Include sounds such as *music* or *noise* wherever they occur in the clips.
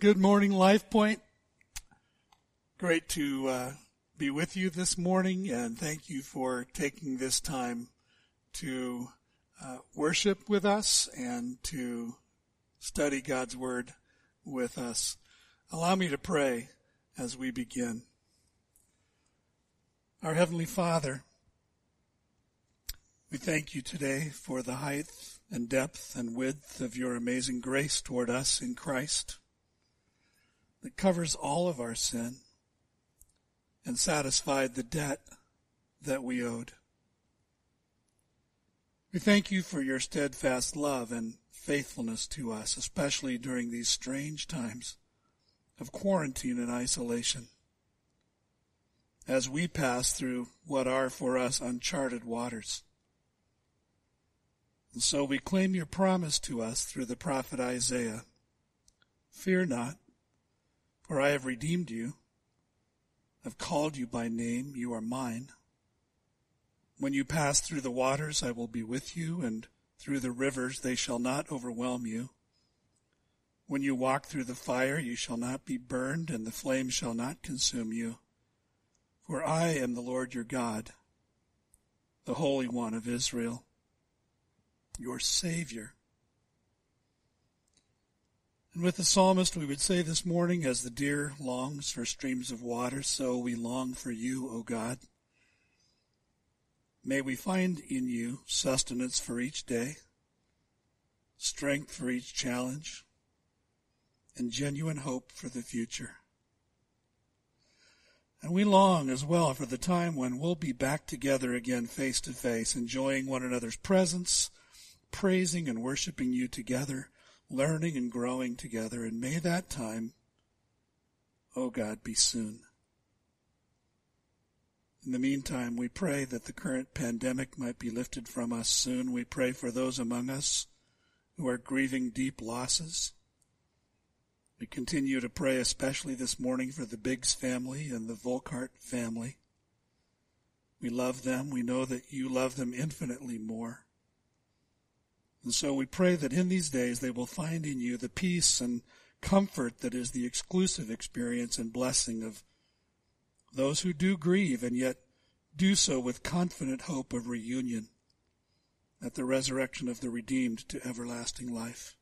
Good morning, Life Point. Great to uh, be with you this morning, and thank you for taking this time to uh, worship with us and to study God's Word with us. Allow me to pray as we begin. Our Heavenly Father, we thank you today for the height and depth and width of your amazing grace toward us in Christ that covers all of our sin and satisfied the debt that we owed. We thank you for your steadfast love and faithfulness to us, especially during these strange times of quarantine and isolation. As we pass through what are for us uncharted waters. And so we claim your promise to us through the prophet Isaiah. Fear not, for I have redeemed you. I've called you by name. You are mine. When you pass through the waters, I will be with you, and through the rivers, they shall not overwhelm you. When you walk through the fire, you shall not be burned, and the flame shall not consume you. For I am the Lord your God, the Holy One of Israel, your Savior. And with the psalmist, we would say this morning, as the deer longs for streams of water, so we long for you, O God. May we find in you sustenance for each day, strength for each challenge, and genuine hope for the future. And we long as well for the time when we'll be back together again face to face, enjoying one another's presence, praising and worshiping you together learning and growing together. And may that time, oh God, be soon. In the meantime, we pray that the current pandemic might be lifted from us soon. We pray for those among us who are grieving deep losses. We continue to pray, especially this morning, for the Biggs family and the Volkart family. We love them. We know that you love them infinitely more. And so we pray that in these days they will find in you the peace and comfort that is the exclusive experience and blessing of those who do grieve and yet do so with confident hope of reunion at the resurrection of the redeemed to everlasting life.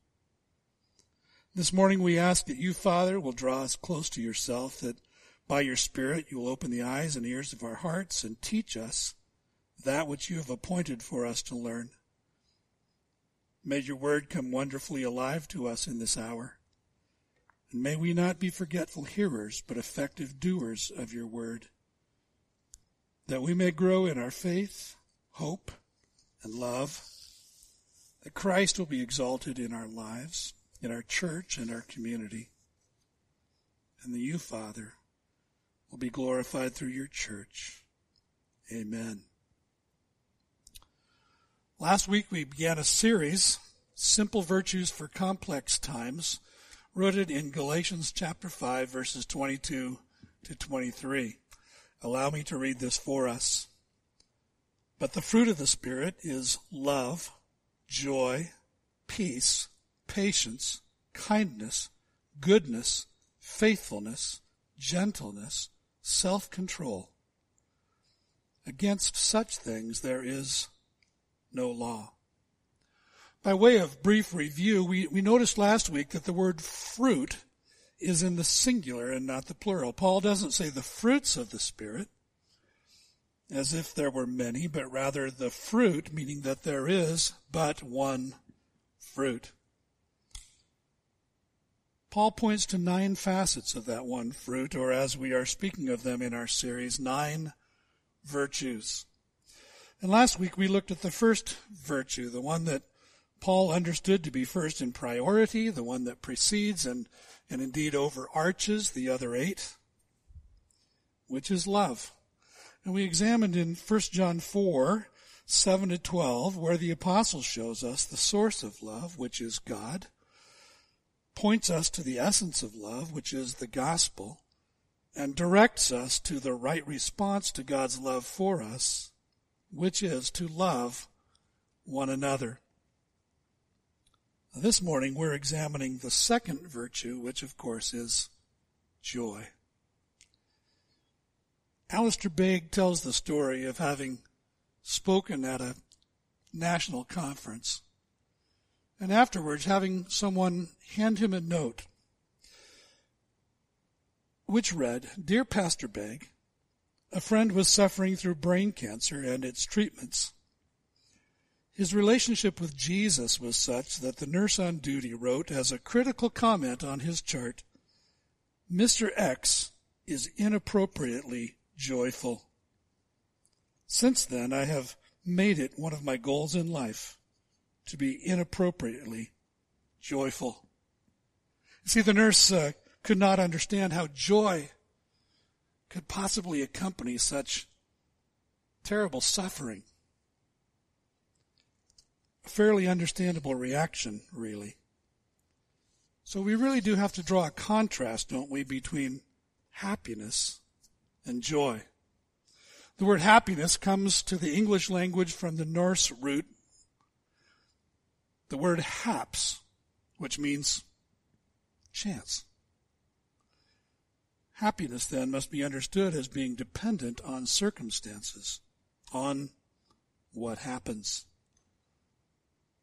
This morning we ask that you, Father, will draw us close to yourself, that by your Spirit you will open the eyes and ears of our hearts and teach us that which you have appointed for us to learn. May your word come wonderfully alive to us in this hour. And may we not be forgetful hearers, but effective doers of your word. That we may grow in our faith, hope, and love. That Christ will be exalted in our lives, in our church and our community. And that you, Father, will be glorified through your church. Amen. Last week we began a series, Simple Virtues for Complex Times, rooted in Galatians chapter 5 verses 22 to 23. Allow me to read this for us. But the fruit of the Spirit is love, joy, peace, patience, kindness, goodness, faithfulness, gentleness, self-control. Against such things there is no law. By way of brief review, we, we noticed last week that the word fruit is in the singular and not the plural. Paul doesn't say the fruits of the Spirit as if there were many, but rather the fruit, meaning that there is but one fruit. Paul points to nine facets of that one fruit, or as we are speaking of them in our series, nine virtues. And last week we looked at the first virtue, the one that Paul understood to be first in priority, the one that precedes and, and indeed overarches the other eight, which is love. And we examined in 1 John 4, 7 to 12, where the apostle shows us the source of love, which is God, points us to the essence of love, which is the gospel, and directs us to the right response to God's love for us, which is to love one another. This morning we're examining the second virtue, which of course is joy. Alistair Begg tells the story of having spoken at a national conference and afterwards having someone hand him a note which read, Dear Pastor Begg, a friend was suffering through brain cancer and its treatments. His relationship with Jesus was such that the nurse on duty wrote as a critical comment on his chart, Mr. X is inappropriately joyful. Since then, I have made it one of my goals in life to be inappropriately joyful. See, the nurse uh, could not understand how joy could possibly accompany such terrible suffering. A fairly understandable reaction, really. So we really do have to draw a contrast, don't we, between happiness and joy. The word happiness comes to the English language from the Norse root, the word haps, which means chance. Happiness then must be understood as being dependent on circumstances, on what happens.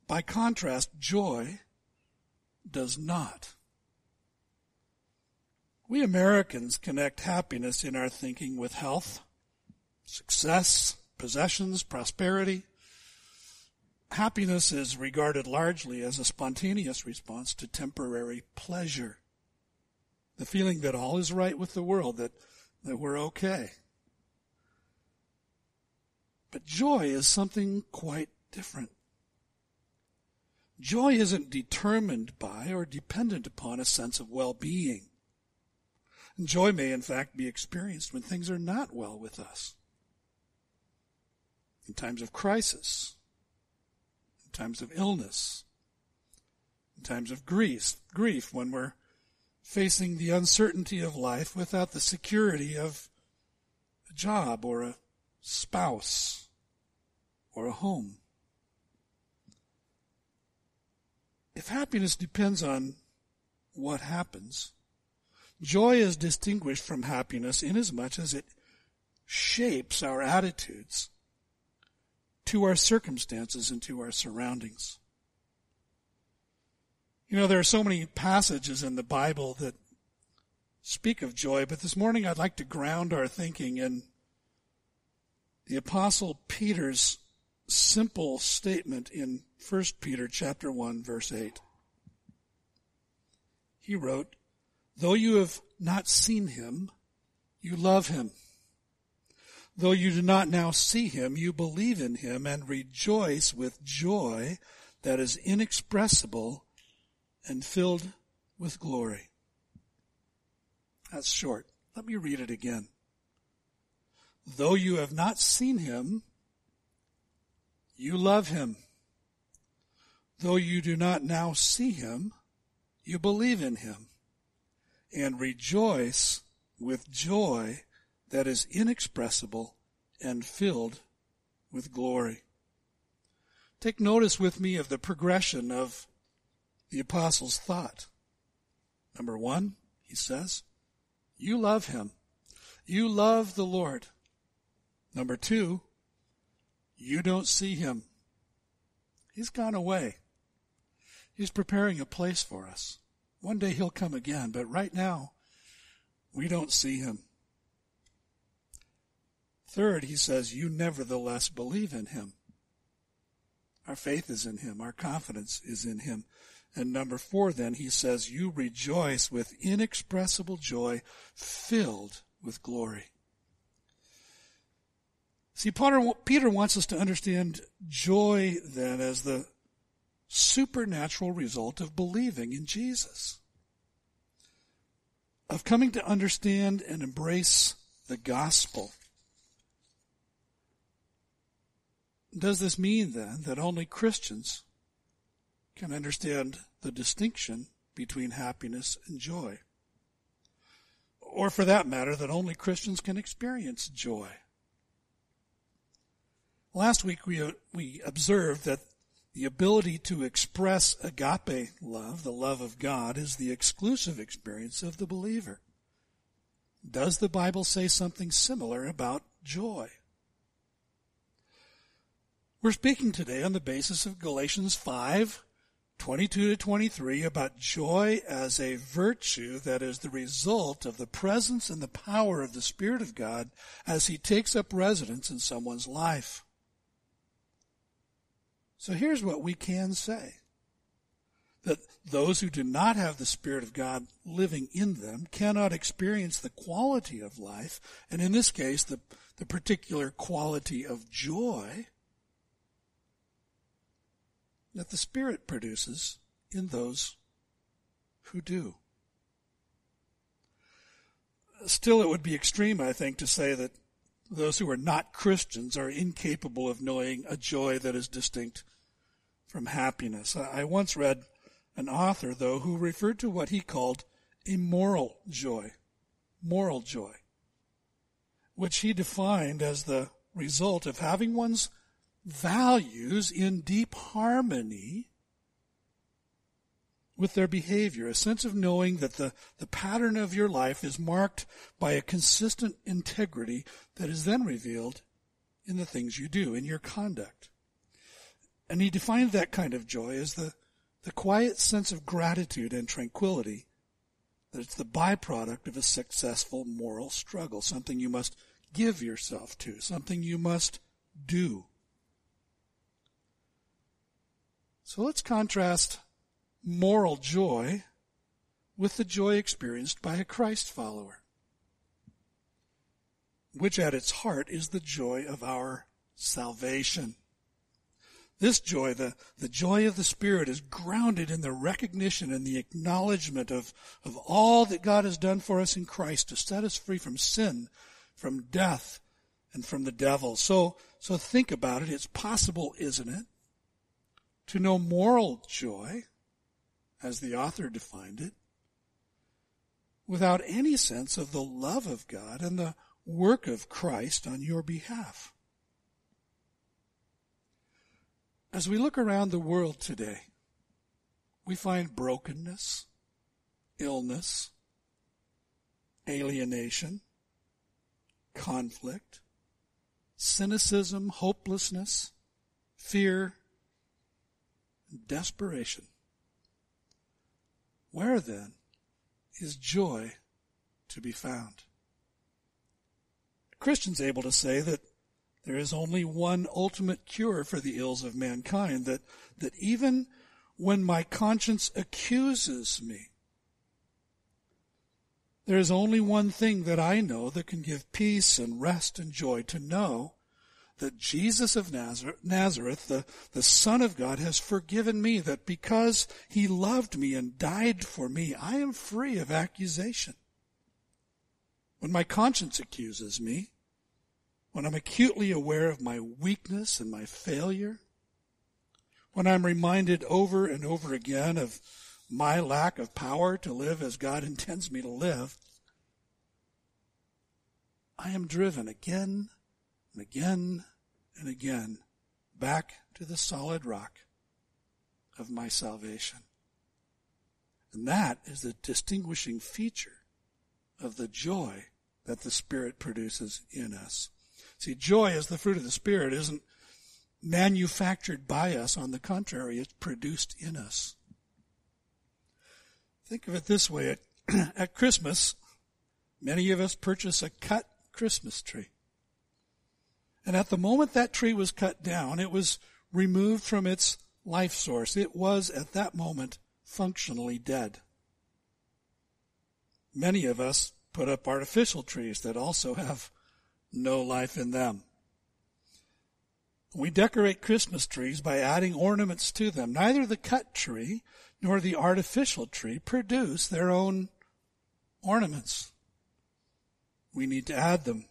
By contrast, joy does not. We Americans connect happiness in our thinking with health, success, possessions, prosperity. Happiness is regarded largely as a spontaneous response to temporary pleasure the feeling that all is right with the world, that, that we're okay. But joy is something quite different. Joy isn't determined by or dependent upon a sense of well-being. Joy may in fact be experienced when things are not well with us. In times of crisis, in times of illness, in times of grief, grief when we're facing the uncertainty of life without the security of a job or a spouse or a home. If happiness depends on what happens, joy is distinguished from happiness inasmuch as it shapes our attitudes to our circumstances and to our surroundings. You know, there are so many passages in the Bible that speak of joy, but this morning I'd like to ground our thinking in the apostle Peter's simple statement in 1 Peter chapter 1 verse 8. He wrote, though you have not seen him, you love him. Though you do not now see him, you believe in him and rejoice with joy that is inexpressible and filled with glory. That's short. Let me read it again. Though you have not seen him, you love him. Though you do not now see him, you believe in him and rejoice with joy that is inexpressible and filled with glory. Take notice with me of the progression of the apostles thought. Number one, he says, you love him. You love the Lord. Number two, you don't see him. He's gone away. He's preparing a place for us. One day he'll come again, but right now, we don't see him. Third, he says, you nevertheless believe in him. Our faith is in him. Our confidence is in him. And number four, then, he says, You rejoice with inexpressible joy, filled with glory. See, Peter wants us to understand joy then as the supernatural result of believing in Jesus, of coming to understand and embrace the gospel. Does this mean then that only Christians can understand the distinction between happiness and joy. Or for that matter, that only Christians can experience joy. Last week we, uh, we observed that The ability to express agape love, the love of God, is the exclusive experience of the believer. Does the Bible say something similar about joy? We're speaking today on the basis of Galatians 5, 22 to 23 about joy as a virtue that is the result of the presence and the power of the Spirit of God as He takes up residence in someone's life. So here's what we can say. That those who do not have the Spirit of God living in them cannot experience the quality of life, and in this case, the, the particular quality of joy that the Spirit produces in those who do. Still, it would be extreme, I think, to say that those who are not Christians are incapable of knowing a joy that is distinct from happiness. I once read an author, though, who referred to what he called a moral joy, moral joy, which he defined as the result of having one's values in deep harmony with their behavior, a sense of knowing that the, the pattern of your life is marked by a consistent integrity that is then revealed in the things you do, in your conduct. And he defined that kind of joy as the, the quiet sense of gratitude and tranquility that it's the byproduct of a successful moral struggle, something you must give yourself to, something you must do. So let's contrast moral joy with the joy experienced by a Christ follower, which at its heart is the joy of our salvation. This joy, the, the joy of the Spirit, is grounded in the recognition and the acknowledgement of, of all that God has done for us in Christ to set us free from sin, from death, and from the devil. So, so think about it. It's possible, isn't it, to know moral joy, as the author defined it, without any sense of the love of God and the work of Christ on your behalf. As we look around the world today, we find brokenness, illness, alienation, conflict, cynicism, hopelessness, fear, desperation. Where then is joy to be found? Christian's able to say that there is only one ultimate cure for the ills of mankind, that, that even when my conscience accuses me, there is only one thing that I know that can give peace and rest and joy to know that Jesus of Nazareth, the, the Son of God, has forgiven me, that because he loved me and died for me, I am free of accusation. When my conscience accuses me, when I'm acutely aware of my weakness and my failure, when I'm reminded over and over again of my lack of power to live as God *laughs* intends me to live, I am driven again and again and again back to the solid rock of my salvation. And that is the distinguishing feature of the joy that the Spirit produces in us. See, joy as the fruit of the Spirit isn't manufactured by us. On the contrary, it's produced in us. Think of it this way. At, *clears throat* at Christmas, many of us purchase a cut Christmas tree. And at the moment that tree was cut down, it was removed from its life source. It was at that moment functionally dead. Many of us put up artificial trees that also have no life in them. We decorate Christmas trees by adding ornaments to them. Neither the cut tree nor the artificial tree produce their own ornaments. We need to add them.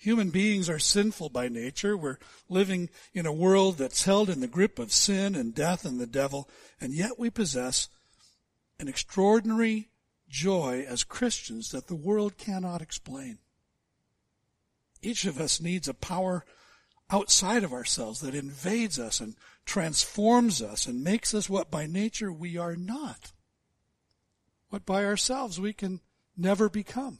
Human beings are sinful by nature. We're living in a world that's held in the grip of sin and death and the devil, and yet we possess an extraordinary joy as Christians that the world cannot explain. Each of us needs a power outside of ourselves that invades us and transforms us and makes us what by nature we are not. What by ourselves we can never become.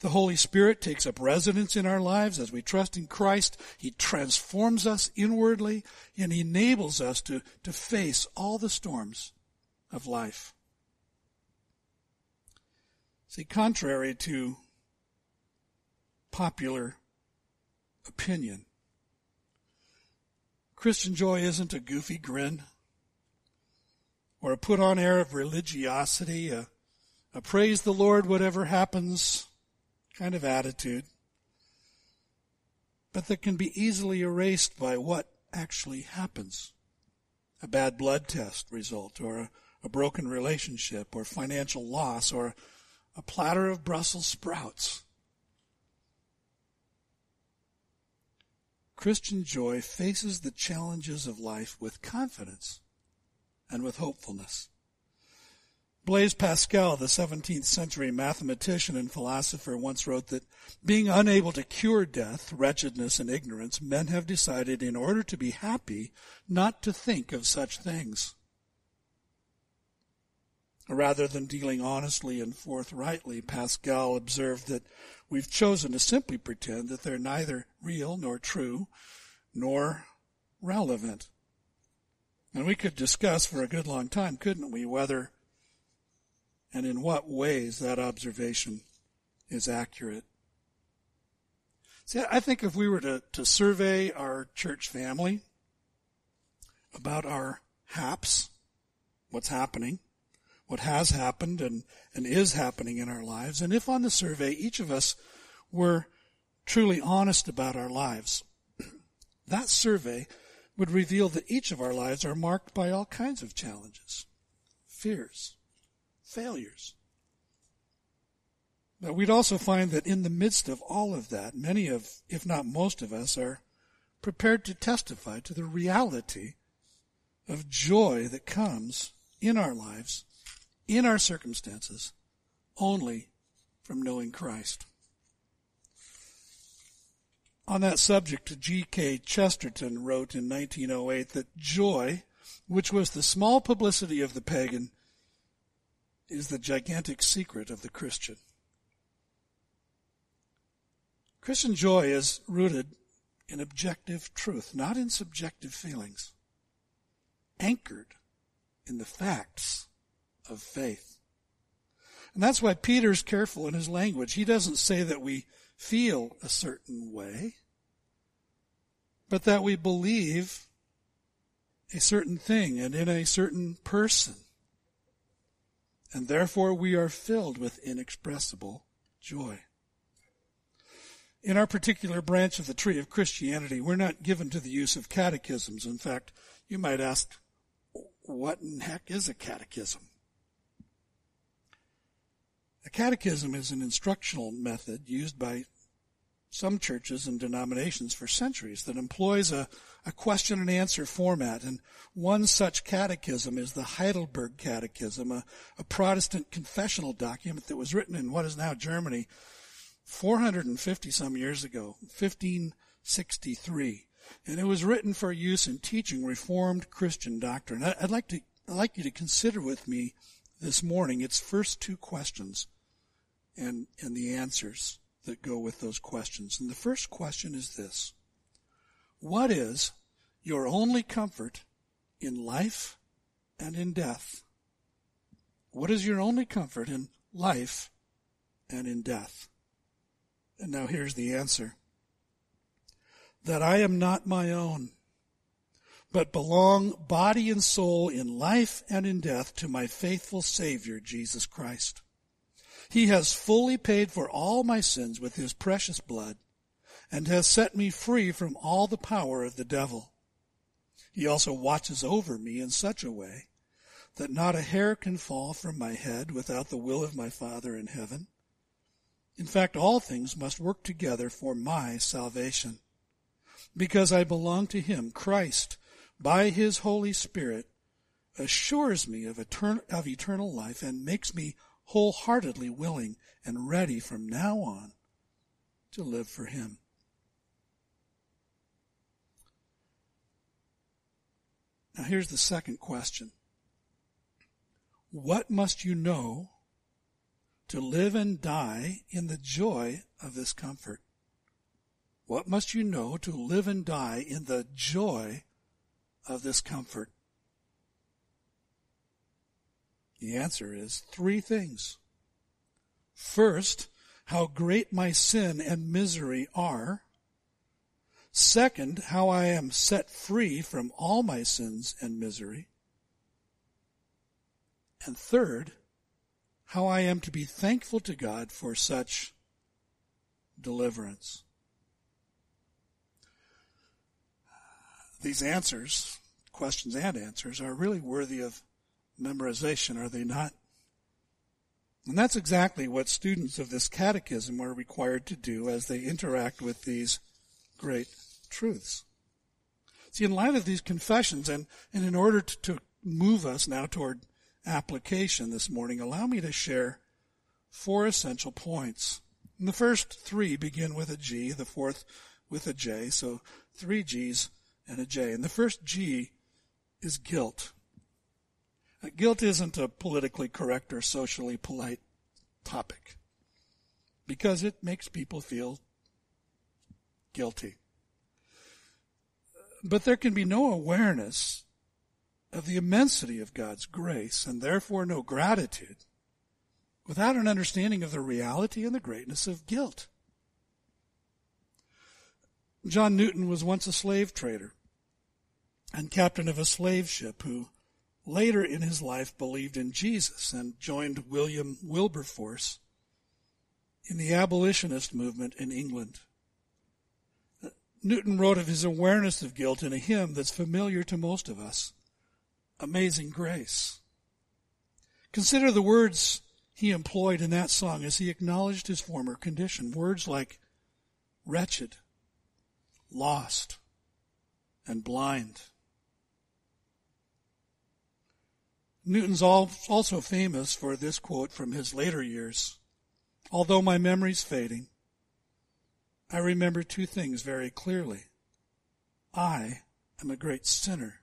The Holy Spirit takes up residence in our lives as we trust in Christ. He transforms us inwardly and enables us to, to face all the storms of life. See, contrary to popular opinion, Christian joy isn't a goofy grin or a put on air of religiosity, a, a praise the Lord whatever happens kind of attitude, but that can be easily erased by what actually happens. A bad blood test result, or a, a broken relationship, or financial loss, or a platter of Brussels sprouts. Christian joy faces the challenges of life with confidence and with hopefulness. Blaise Pascal, the 17th century mathematician and philosopher, once wrote that being unable to cure death, wretchedness, and ignorance, men have decided in order to be happy not to think of such things. Rather than dealing honestly and forthrightly, Pascal observed that we've chosen to simply pretend that they're neither real nor true nor relevant. And we could discuss for a good long time, couldn't we, whether and in what ways that observation is accurate. See, I think if we were to, to survey our church family about our haps, what's happening, what has happened and, and is happening in our lives, and if on the survey each of us were truly honest about our lives, *clears throat* that survey would reveal that each of our lives are marked by all kinds of challenges, fears, failures. But we'd also find that in the midst of all of that, many of, if not most of us, are prepared to testify to the reality of joy that comes in our lives, in our circumstances, only from knowing Christ. On that subject, G.K. Chesterton wrote in 1908 that joy, which was the small publicity of the pagan, is the gigantic secret of the Christian. Christian joy is rooted in objective truth, not in subjective feelings, anchored in the facts of faith. And that's why Peter's careful in his language. He doesn't say that we feel a certain way, but that we believe a certain thing and in a certain person and therefore we are filled with inexpressible joy. In our particular branch of the tree of Christianity, we're not given to the use of catechisms. In fact, you might ask, what in heck is a catechism? A catechism is an instructional method used by some churches and denominations for centuries that employs a, a question and answer format. And one such catechism is the Heidelberg Catechism, a, a Protestant confessional document that was written in what is now Germany 450 some years ago, 1563. And it was written for use in teaching Reformed Christian doctrine. I'd like to, I'd like you to consider with me this morning its first two questions and, and the answers that go with those questions. And the first question is this. What is your only comfort in life and in death? What is your only comfort in life and in death? And now here's the answer. That I am not my own, but belong body and soul in life and in death to my faithful Savior, Jesus Christ. He has fully paid for all my sins with his precious blood and has set me free from all the power of the devil. He also watches over me in such a way that not a hair can fall from my head without the will of my Father in heaven. In fact, all things must work together for my salvation. Because I belong to Him, Christ, by His Holy Spirit, assures me of, etern- of eternal life and makes me wholeheartedly willing and ready from now on to live for Him. Now here's the second question. What must you know to live and die in the joy of this comfort? What must you know to live and die in the joy of this comfort? The answer is three things. First, how great my sin and misery are. Second, how I am set free from all my sins and misery. And third, how I am to be thankful to God for such deliverance. These answers, questions and answers, are really worthy of memorization, are they not? And that's exactly what students of this catechism are required to do as they interact with these great truths. See, in light of these confessions, and, and in order to, to move us now toward application this morning, allow me to share four essential points. And the first three begin with a G, the fourth with a J, so three G's and a J. And the first G is guilt. Uh, guilt isn't a politically correct or socially polite topic because it makes people feel guilty. But there can be no awareness of the immensity of God's grace and therefore no gratitude without an understanding of the reality and the greatness of guilt. John Newton was once a slave trader and captain of a slave ship who later in his life believed in Jesus and joined William Wilberforce in the abolitionist movement in England. Newton wrote of his awareness of guilt in a hymn that's familiar to most of us, Amazing Grace. Consider the words he employed in that song as he acknowledged his former condition. Words like wretched, lost, and blind. Newton's also famous for this quote from his later years. Although my memory's fading, I remember two things very clearly. I am a great sinner,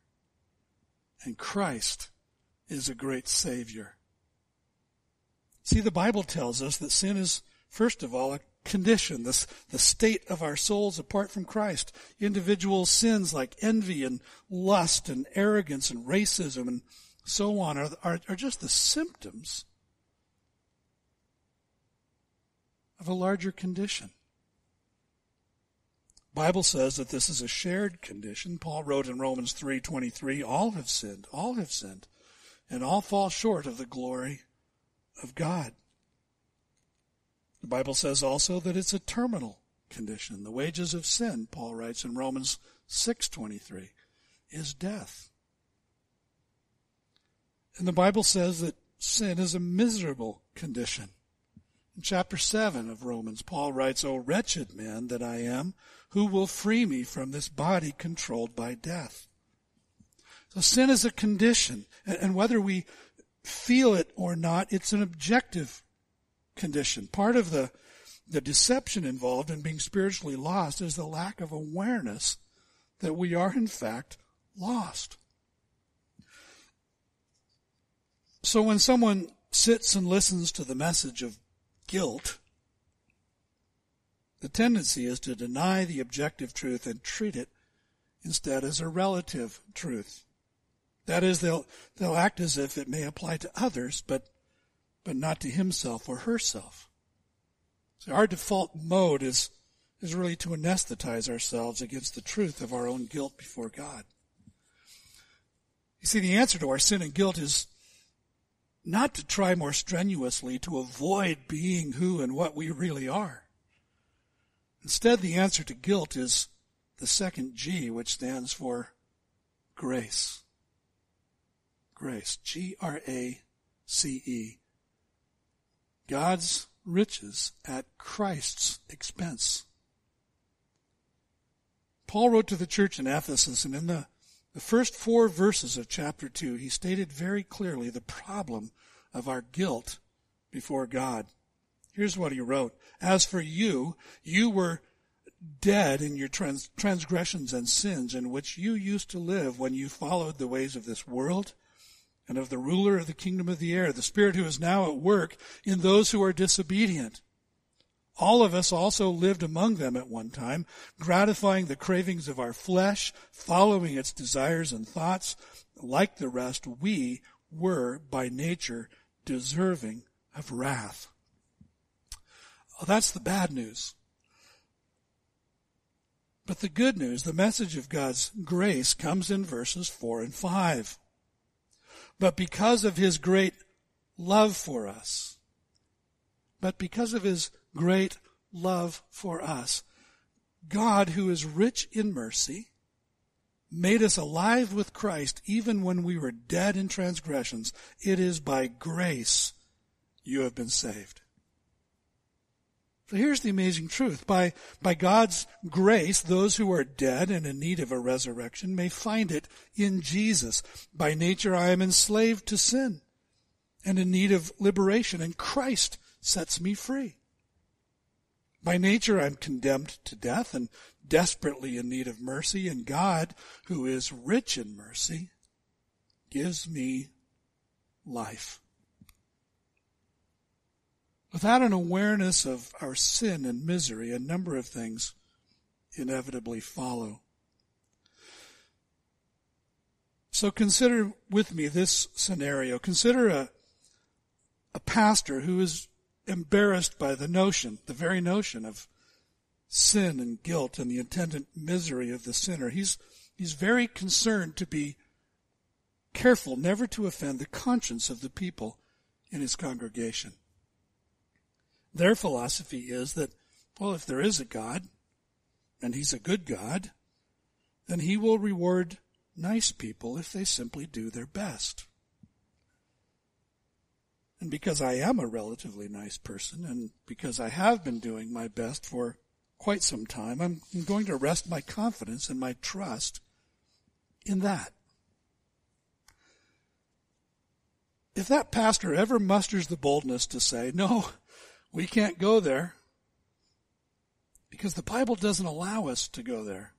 and Christ is a great Savior. See, the Bible tells us that sin is, first of all, a condition, the, the state of our souls apart from Christ. Individual sins like envy and lust and arrogance and racism and so on are, are, are just the symptoms of a larger condition. Bible says that this is a shared condition. Paul wrote in Romans 3:23, all have sinned, all have sinned, and all fall short of the glory of God. The Bible says also that it's a terminal condition. The wages of sin, Paul writes in Romans 6:23, is death. And the Bible says that sin is a miserable condition. In chapter 7 of Romans, Paul writes, O wretched man that I am, who will free me from this body controlled by death? So sin is a condition, and whether we feel it or not, it's an objective condition. Part of the, the deception involved in being spiritually lost is the lack of awareness that we are in fact lost. So when someone sits and listens to the message of guilt, the tendency is to deny the objective truth and treat it instead as a relative truth. That is, they'll, they'll act as if it may apply to others, but, but not to himself or herself. So our default mode is, is really to anesthetize ourselves against the truth of our own guilt before God. You see, the answer to our sin and guilt is not to try more strenuously to avoid being who and what we really are. Instead, the answer to guilt is the second G, which stands for grace. Grace. G-R-A-C-E. God's riches at Christ's expense. Paul wrote to the church in Ephesus, and in the the first four verses of chapter 2, he stated very clearly the problem of our guilt before God. Here's what he wrote. As for you, you were dead in your trans- transgressions and sins in which you used to live when you followed the ways of this world and of the ruler of the kingdom of the air, the spirit who is now at work in those who are disobedient. All of us also lived among them at one time, gratifying the cravings of our flesh, following its desires and thoughts. Like the rest, we were by nature deserving of wrath. Oh, that's the bad news. But the good news, the message of God's grace comes in verses 4 and 5. But because of his great love for us, but because of his great love for us. God, who is rich in mercy, made us alive with Christ even when we were dead in transgressions. It is by grace you have been saved. So here's the amazing truth. By, by God's grace, those who are dead and in need of a resurrection may find it in Jesus. By nature, I am enslaved to sin and in need of liberation, and Christ sets me free. By nature, I'm condemned to death and desperately in need of mercy, and God, who is rich in mercy, gives me life. Without an awareness of our sin and misery, a number of things inevitably follow. So consider with me this scenario. Consider a, a pastor who is embarrassed by the notion, the very notion of sin and guilt and the attendant misery of the sinner. He's, he's very concerned to be careful never to offend the conscience of the people in his congregation. Their philosophy is that, well, if there is a God, and he's a good God, then he will reward nice people if they simply do their best. And because I am a relatively nice person and because I have been doing my best for quite some time, I'm going to rest my confidence and my trust in that. If that pastor ever musters the boldness to say, no, we can't go there, because the Bible doesn't allow us to go there,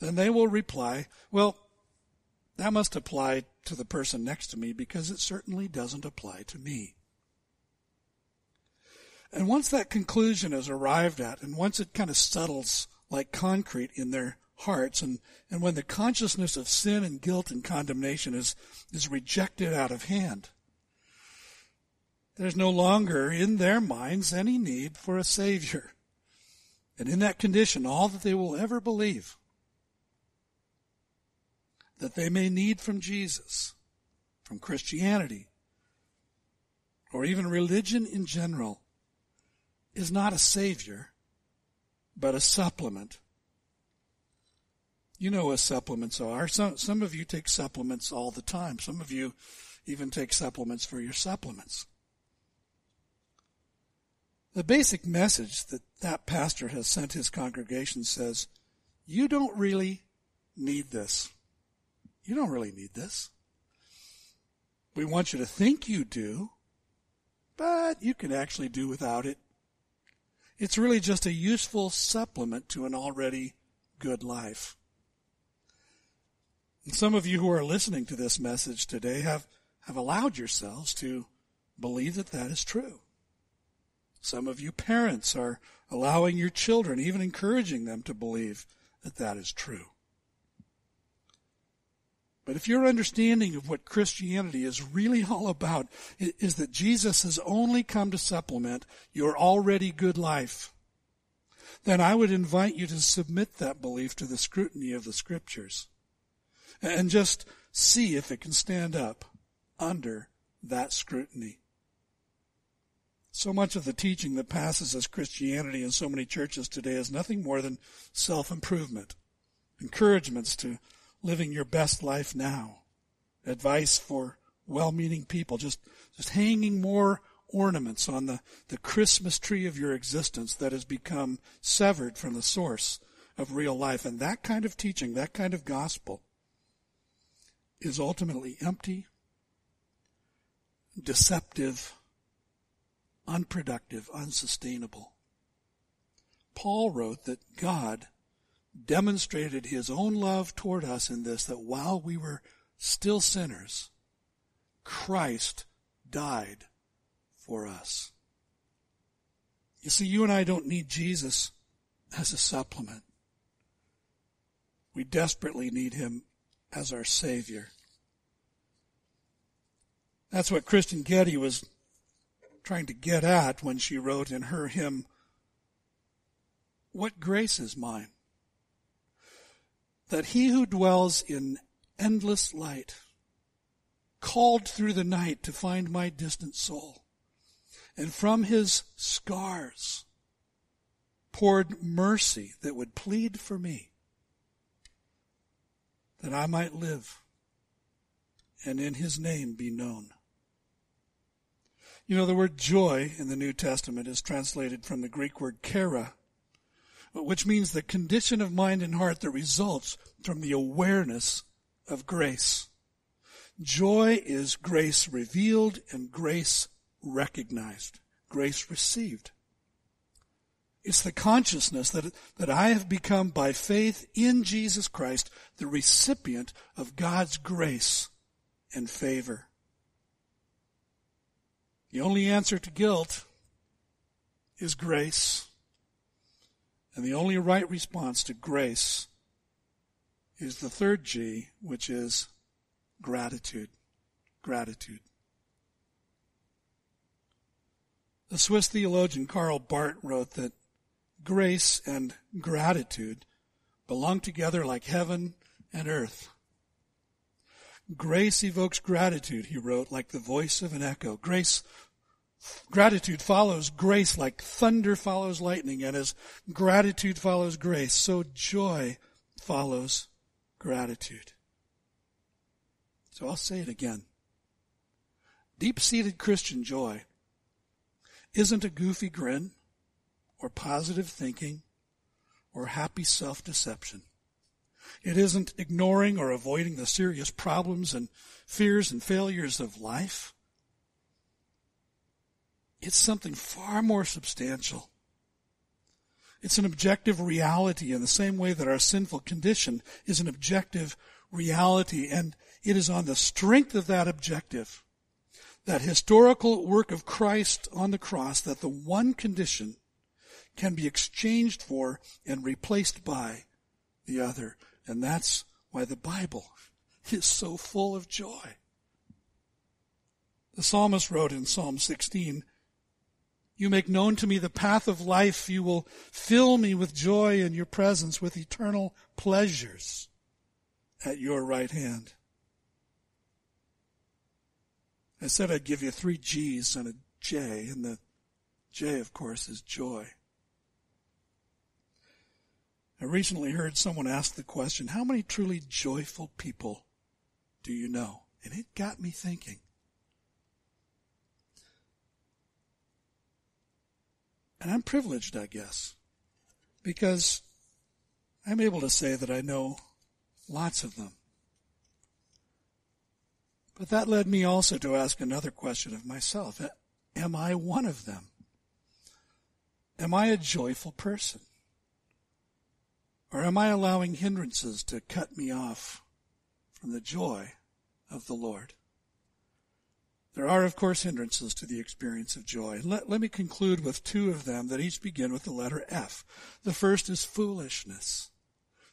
then they will reply, well, that must apply to the person next to me because it certainly doesn't apply to me. And once that conclusion is arrived at, and once it kind of settles like concrete in their hearts, and, and when the consciousness of sin and guilt and condemnation is, is rejected out of hand, there's no longer in their minds any need for a Savior. And in that condition, all that they will ever believe that they may need from Jesus, from Christianity, or even religion in general, is not a savior, but a supplement. You know what supplements are. Some, some of you take supplements all the time. Some of you even take supplements for your supplements. The basic message that that pastor has sent his congregation says, you don't really need this. You don't really need this. We want you to think you do, but you can actually do without it. It's really just a useful supplement to an already good life. And some of you who are listening to this message today have, have allowed yourselves to believe that that is true. Some of you parents are allowing your children, even encouraging them to believe that that is true. But if your understanding of what Christianity is really *laughs* all about is that Jesus has only come to supplement your already good life, then I would invite you to submit that belief to the scrutiny of the scriptures and just see if it can stand up under that scrutiny. So much of the teaching that passes as Christianity in so many churches today is nothing more than self-improvement, encouragements to living your best life now. Advice for well-meaning people, just, just hanging more ornaments on the, the Christmas tree of your existence that has become severed from the source of real life. And that kind of teaching, that kind of gospel is ultimately empty, deceptive, unproductive, unsustainable. Paul wrote that God demonstrated his own love toward us in this, that while we were still sinners, Christ died for us. You see, you and I don't need Jesus as a supplement. We desperately need him as our Savior. That's what Christian Getty was trying to get at when she wrote in her hymn, What grace is mine? That he who dwells in endless light called through the night to find my distant soul, and from his scars poured mercy that would plead for me, that I might live and in his name be known. You know, the word joy in the New Testament is translated from the Greek word chara, which means the condition of mind and heart that results from the awareness of grace. Joy is grace revealed and grace recognized, grace received. It's the consciousness that, that I have become by faith in Jesus Christ the recipient of God's grace and favor. The only answer to guilt is grace. And the only right response to grace is the third G, which is gratitude. Gratitude. The Swiss theologian Karl Barth wrote that grace and gratitude belong together like heaven and earth. Grace evokes gratitude, he wrote, like the voice of an echo. Grace, gratitude follows grace like thunder follows lightning, and as gratitude follows grace, so joy follows gratitude. So I'll say it again. Deep-seated Christian joy isn't a goofy grin or positive thinking or happy self-deception. It isn't ignoring or avoiding the serious problems and fears and failures of life. It's something far more substantial. It's an objective reality in the same way that our sinful condition is an objective reality. And it is on the strength of that objective, that historical work of Christ on the cross, that the one condition can be exchanged for and replaced by the other. And that's why the Bible is so full of joy. The psalmist wrote in Psalm 16, You make known to me the path of life. You will fill me with joy in your presence, with eternal pleasures at your right hand. I said I'd give you three G's and a J, and the J, of course, is joy. I recently heard someone ask the question, how many truly joyful people do you know? And it got me thinking. And I'm privileged, I guess, because I'm able to say that I know lots of them. But that led me also to ask another question of myself. Am I one of them? Am I a joyful person? Or am I allowing hindrances to cut me off from the joy of the Lord? There are, of course, hindrances to the experience of joy. Let, let me conclude with two of them that each begin with the letter F. The first is foolishness.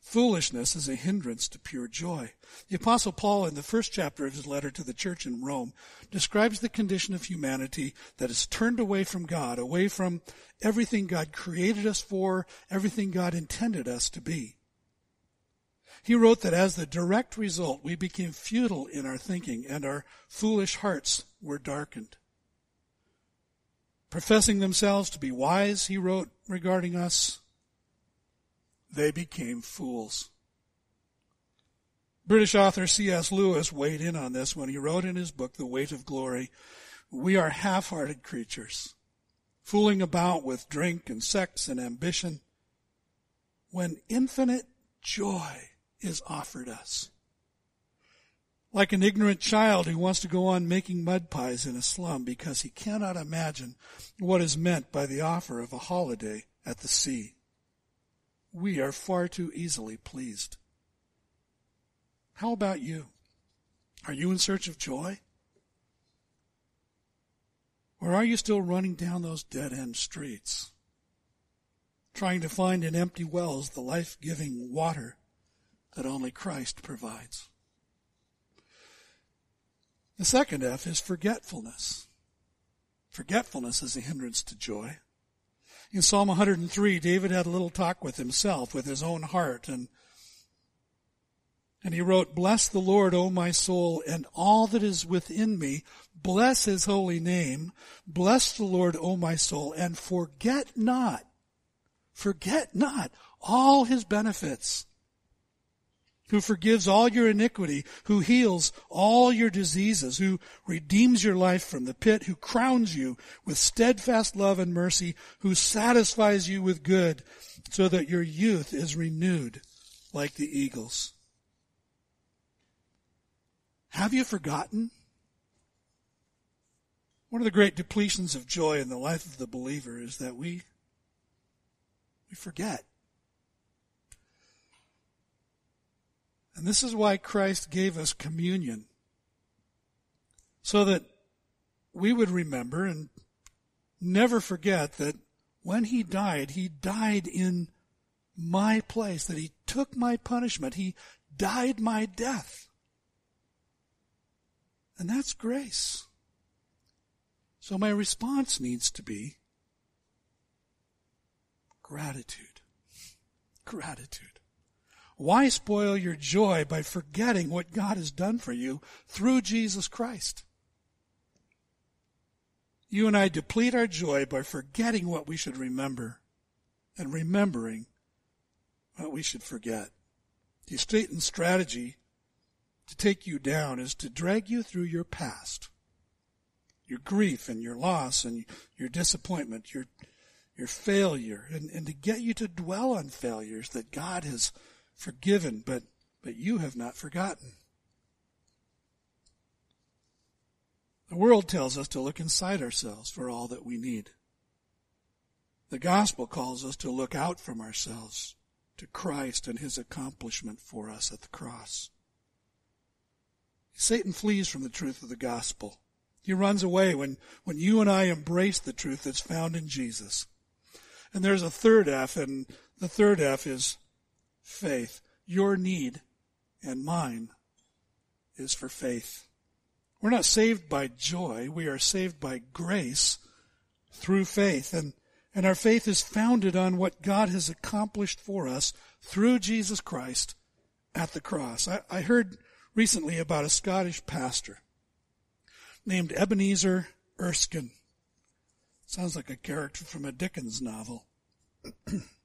Foolishness is a hindrance to pure joy. The apostle Paul in the first chapter of his letter to the church in Rome describes the condition of humanity that is turned away from God, away from everything God created us for, everything God intended us to be. He wrote that as the direct result, we became futile in our thinking and our foolish hearts were darkened. Professing themselves to be wise, he wrote regarding us, they became fools. British author C.S. Lewis weighed in on this when he wrote in his book, The Weight of Glory, we are half-hearted creatures, fooling about with drink and sex and ambition, when infinite joy is offered us. Like an ignorant child who wants to go on making mud pies in a slum because he cannot imagine what is meant by the offer of a holiday at the sea. We are far too easily pleased. How about you? Are you in search of joy? Or are you still running down those dead end streets, trying to find in empty wells the life giving water that only Christ provides? The second F is forgetfulness. Forgetfulness is a hindrance to joy. In Psalm 103, David had a little talk with himself, with his own heart, and and he wrote, Bless the Lord, O my soul, and all that is within me. Bless his holy name. Bless the Lord, O my soul, and forget not, forget not all his benefits who forgives all your iniquity, who heals all your diseases, who redeems your life from the pit, who crowns you with steadfast love and mercy, who satisfies you with good, so that your youth is renewed like the eagles. Have you forgotten? One of the great depletions of joy in the life of the believer is that we, we forget. And this is why Christ gave us communion. So that we would remember and never forget that when he died, he died in my place, that he took my punishment. He died my death. And that's grace. So my response needs to be gratitude. Gratitude. Why spoil your joy by forgetting what God has done for you through Jesus Christ? You and I deplete our joy by forgetting what we should remember and remembering what we should forget. The Satan's strategy to take you down is to drag you through your past, your grief and your loss and your disappointment, your, your failure, and, and to get you to dwell on failures that God has forgiven, but, but you have not forgotten. The world tells us to look inside ourselves for all that we need. The gospel calls us to look out from ourselves to Christ and his accomplishment for us at the cross. Satan flees from the truth of the gospel. He runs away when, when you and I embrace the truth that's found in Jesus. And there's a third F, and the third F is faith. Your need and mine is for faith. We're not saved by joy. We are saved by grace through faith. And, and our faith is founded on what God has accomplished for us through Jesus Christ at the cross. I, I heard recently about a Scottish pastor named Ebenezer Erskine. Sounds like a character from a Dickens novel. *clears throat*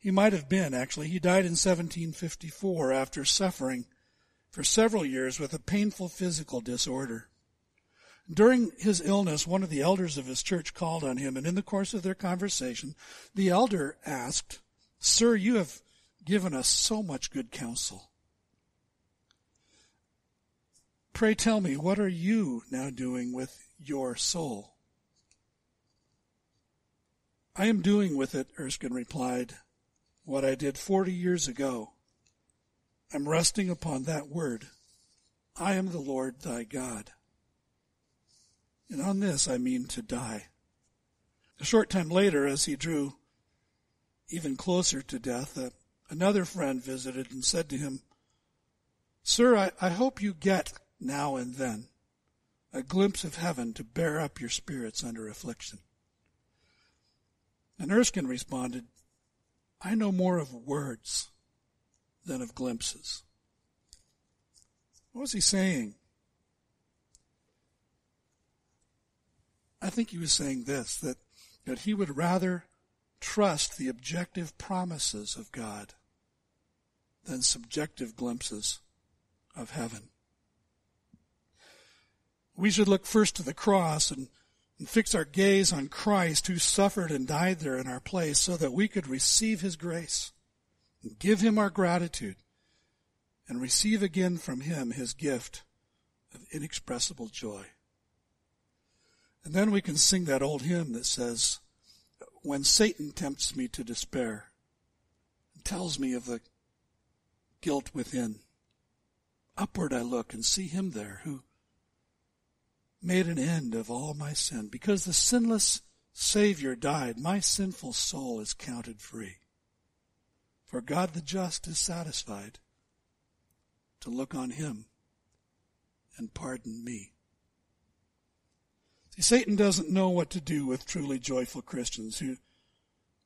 He might have been, actually. He died in 1754 after suffering for several years with a painful physical disorder. During his illness, one of the elders of his church called on him, and in the course of their conversation, the elder asked, Sir, you have given us so much good counsel. Pray tell me, what are you now doing with your soul? I am doing with it, Erskine replied, what I did 40 years ago. I'm resting upon that word. I am the Lord thy God. And on this I mean to die. A short time later, as he drew even closer to death, uh, another friend visited and said to him, Sir, I, I hope you get now and then a glimpse of heaven to bear up your spirits under affliction. And Erskine responded, I know more of words than of glimpses. What was he saying? I think he was saying this, that, that he would rather trust the objective promises of God than subjective glimpses of heaven. We should look first to the cross and and fix our gaze on Christ who suffered and died there in our place so that we could receive his grace and give him our gratitude and receive again from him his gift of inexpressible joy. And then we can sing that old hymn that says, when Satan tempts me to despair, and tells me of the guilt within. Upward I look and see him there who made an end of all my sin. Because the sinless Savior died, my sinful soul is counted free. For God the just is satisfied to look on him and pardon me. See, Satan doesn't know what to do with truly joyful Christians who,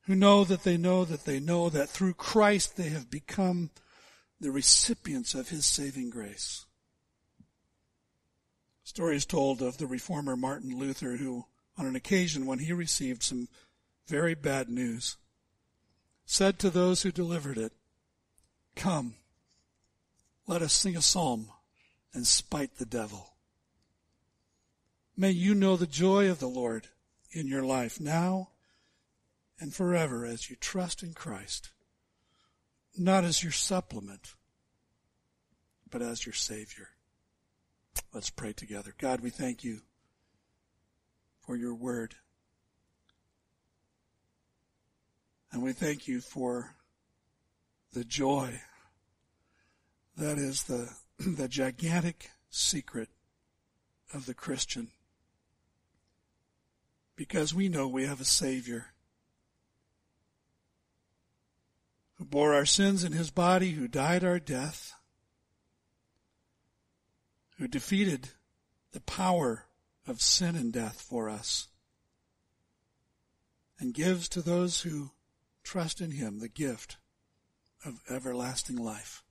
who know that they know that they know that through Christ they have become the recipients of his saving grace. Story is told of the reformer Martin Luther who, on an occasion when he received some very bad news, said to those who delivered it, Come, let us sing a psalm and spite the devil. May you know the joy of the Lord in your life now and forever as you trust in Christ, not as your supplement, but as your Savior. Let's pray together. God, we thank you for your word. And we thank you for the joy that is the, *clears throat* the gigantic secret of the Christian. Because we know we have a Savior who bore our sins in his body, who died our death, who defeated the power of sin and death for us, and gives to those who trust in him the gift of everlasting life.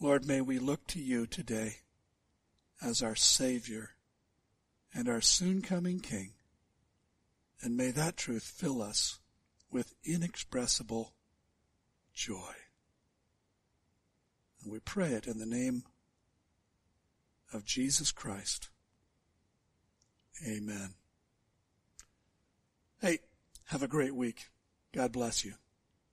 Lord, may we look to you today as our Savior and our soon coming King. And may that truth fill us with inexpressible joy. And we pray it in the name of Jesus Christ. Amen. Hey, have a great week. God bless you.